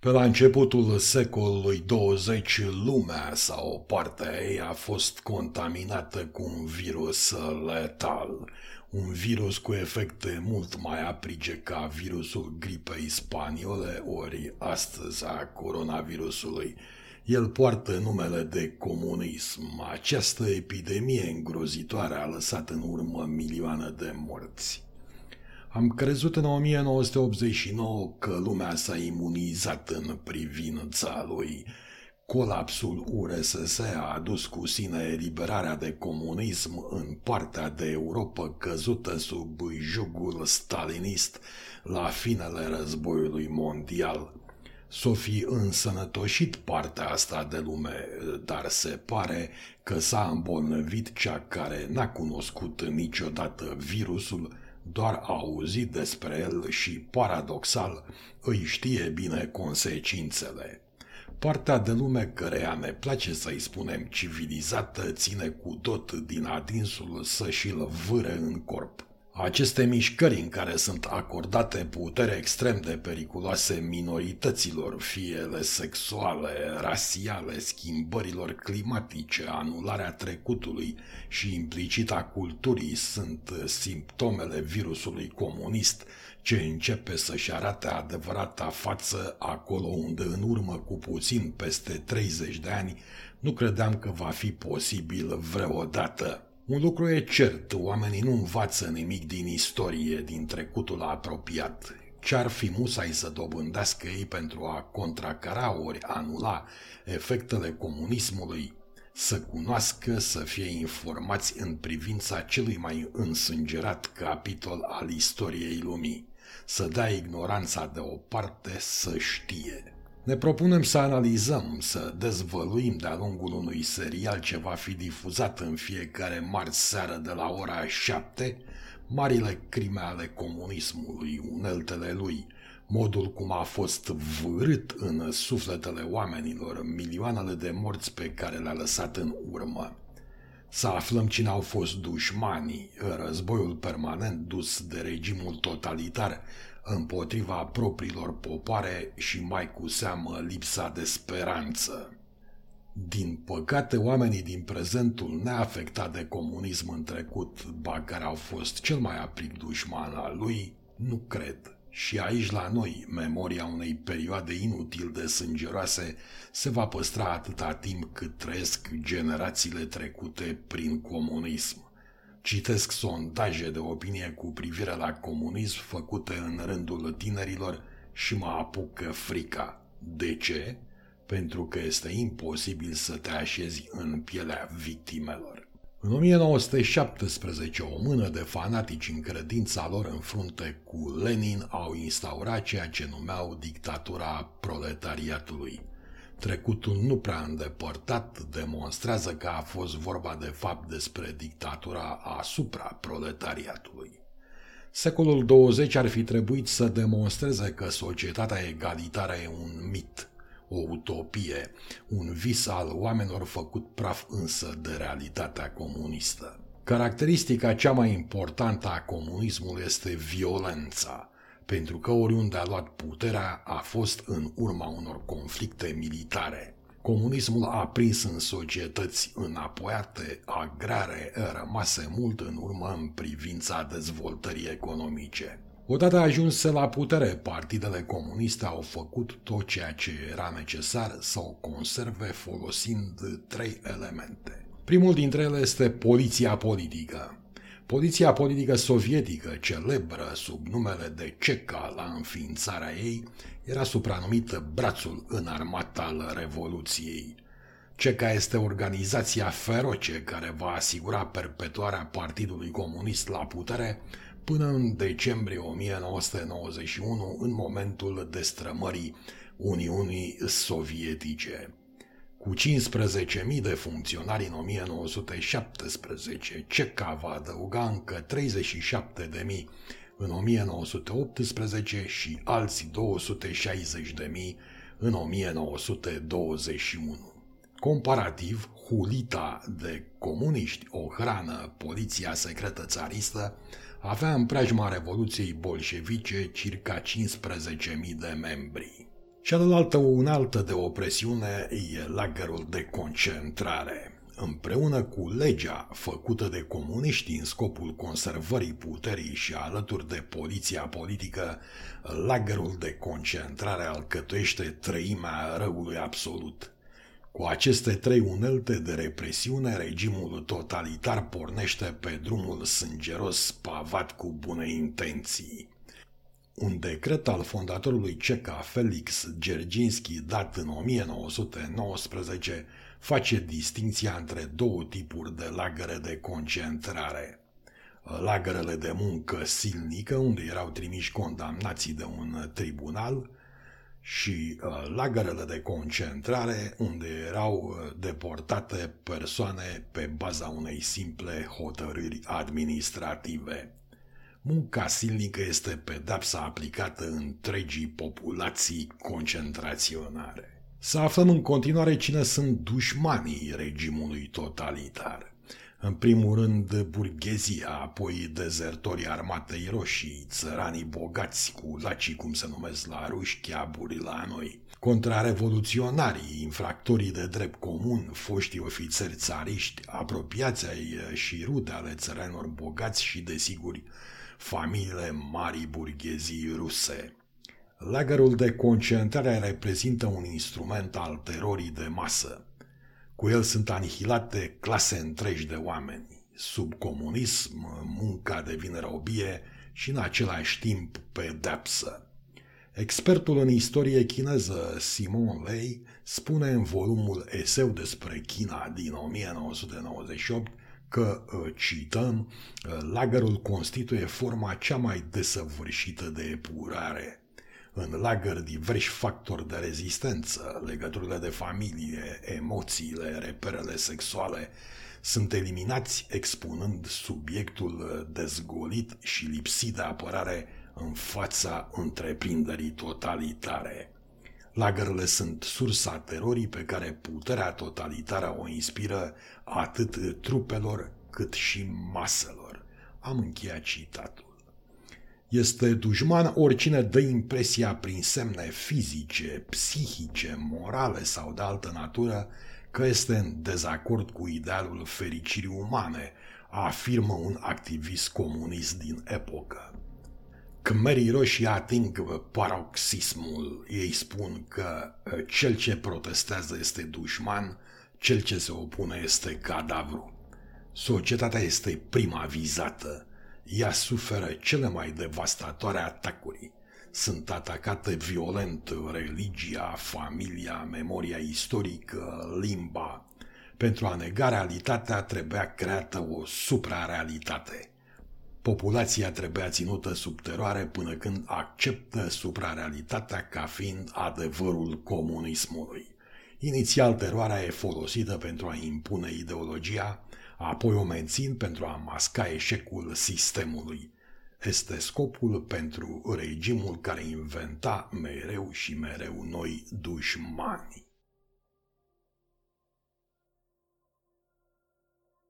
Pe la începutul secolului 20, lumea sau o parte a ei a fost contaminată cu un virus letal, un virus cu efecte mult mai aprige ca virusul gripei spaniole ori astăzi a coronavirusului. El poartă numele de comunism. Această epidemie îngrozitoare a lăsat în urmă milioane de morți. Am crezut în 1989 că lumea s-a imunizat în privința lui. Colapsul URSS a adus cu sine eliberarea de comunism în partea de Europa căzută sub jugul stalinist la finele războiului mondial. S-o fi însănătoșit partea asta de lume, dar se pare că s-a îmbolnăvit cea care n-a cunoscut niciodată virusul doar a auzit despre el și, paradoxal, îi știe bine consecințele. Partea de lume căreia ne place să-i spunem civilizată ține cu tot din adinsul să și-l vâre în corp. Aceste mișcări în care sunt acordate putere extrem de periculoase minorităților, fie ele sexuale, rasiale, schimbărilor climatice, anularea trecutului și implicita culturii sunt simptomele virusului comunist ce începe să-și arate adevărata față acolo unde în urmă cu puțin peste 30 de ani nu credeam că va fi posibil vreodată. Un lucru e cert, oamenii nu învață nimic din istorie, din trecutul apropiat. Ce-ar fi musai să dobândească ei pentru a contracara ori anula efectele comunismului, să cunoască, să fie informați în privința celui mai însângerat capitol al istoriei lumii, să dea ignoranța de o parte să știe. Ne propunem să analizăm, să dezvăluim de-a lungul unui serial ce va fi difuzat în fiecare marți seară de la ora 7, marile crime ale comunismului, uneltele lui, modul cum a fost vârât în sufletele oamenilor milioanele de morți pe care le-a lăsat în urmă. Să aflăm cine au fost dușmanii, războiul permanent dus de regimul totalitar împotriva propriilor popoare și mai cu seamă lipsa de speranță. Din păcate, oamenii din prezentul neafectat de comunism în trecut, ba care au fost cel mai aplic dușman al lui, nu cred. Și aici la noi, memoria unei perioade inutil de sângeroase se va păstra atâta timp cât trăiesc generațiile trecute prin comunism. Citesc sondaje de opinie cu privire la comunism făcute în rândul tinerilor și mă apucă frica. De ce? Pentru că este imposibil să te așezi în pielea victimelor. În 1917, o mână de fanatici în credința lor în frunte cu Lenin au instaurat ceea ce numeau dictatura proletariatului. Trecutul nu prea îndepărtat demonstrează că a fost vorba de fapt despre dictatura asupra proletariatului. Secolul 20 ar fi trebuit să demonstreze că societatea egalitară e un mit, o utopie, un vis al oamenilor făcut praf însă de realitatea comunistă. Caracteristica cea mai importantă a comunismului este violența, pentru că oriunde a luat puterea a fost în urma unor conflicte militare. Comunismul a prins în societăți înapoiate, agrare, rămase mult în urmă în privința dezvoltării economice. Odată ajunse la putere, partidele comuniste au făcut tot ceea ce era necesar să o conserve folosind trei elemente. Primul dintre ele este poliția politică. Poliția politică sovietică, celebră sub numele de CECA la înființarea ei, era supranumită brațul înarmat al Revoluției. CECA este organizația feroce care va asigura perpetuarea Partidului Comunist la putere până în decembrie 1991, în momentul destrămării Uniunii Sovietice. Cu 15.000 de funcționari în 1917, CECA va adăuga încă 37.000 în 1918 și alții 260.000 în 1921. Comparativ, hulita de comuniști, o hrană, poliția secretă țaristă, avea în preajma Revoluției bolșevice circa 15.000 de membri. Cealaltă unaltă de opresiune e lagărul de concentrare. Împreună cu legea făcută de comuniști în scopul conservării puterii și alături de poliția politică, lagărul de concentrare alcătuiește trăimea răului absolut. Cu aceste trei unelte de represiune, regimul totalitar pornește pe drumul sângeros pavat cu bune intenții. Un decret al fondatorului ceca Felix Gerginski, dat în 1919, face distinția între două tipuri de lagăre de concentrare. Lagărele de muncă silnică, unde erau trimiși condamnații de un tribunal, și uh, lagărele de concentrare, unde erau uh, deportate persoane pe baza unei simple hotărâri administrative. Munca silnică este pedapsa aplicată întregii populații concentraționare. Să aflăm în continuare cine sunt dușmanii regimului totalitar. În primul rând burghezia, apoi dezertorii armatei roșii, țăranii bogați cu lacii cum se numesc la ruși, chiaburi la noi, contrarevoluționarii, infractorii de drept comun, foștii ofițeri țariști, apropiații și rude ale țăranilor bogați și, desigur, familiile marii burghezii ruse. Lagărul de concentrare reprezintă un instrument al terorii de masă. Cu el sunt anihilate clase întregi de oameni. Sub comunism, munca devine robie și în același timp pedepsă. Expertul în istorie chineză Simon Lei spune în volumul Eseu despre China din 1998 că, uh, cităm, uh, lagărul constituie forma cea mai desăvârșită de epurare. În lagăr diversi factori de rezistență, legăturile de familie, emoțiile, reperele sexuale, sunt eliminați expunând subiectul uh, dezgolit și lipsit de apărare în fața întreprinderii totalitare. Lagările sunt sursa terorii pe care puterea totalitară o inspiră atât trupelor cât și maselor. Am încheiat citatul. Este dușman oricine dă impresia prin semne fizice, psihice, morale sau de altă natură că este în dezacord cu idealul fericirii umane, afirmă un activist comunist din epocă. Khmerii roșii ating paroxismul. Ei spun că uh, cel ce protestează este dușman, cel ce se opune este cadavru. Societatea este prima vizată. Ea suferă cele mai devastatoare atacuri. Sunt atacate violent religia, familia, memoria istorică, limba. Pentru a nega realitatea trebuia creată o suprarealitate. Populația trebuia ținută sub teroare până când acceptă suprarealitatea ca fiind adevărul comunismului. Inițial, teroarea e folosită pentru a impune ideologia, apoi o mențin pentru a masca eșecul sistemului. Este scopul pentru regimul care inventa mereu și mereu noi dușmani.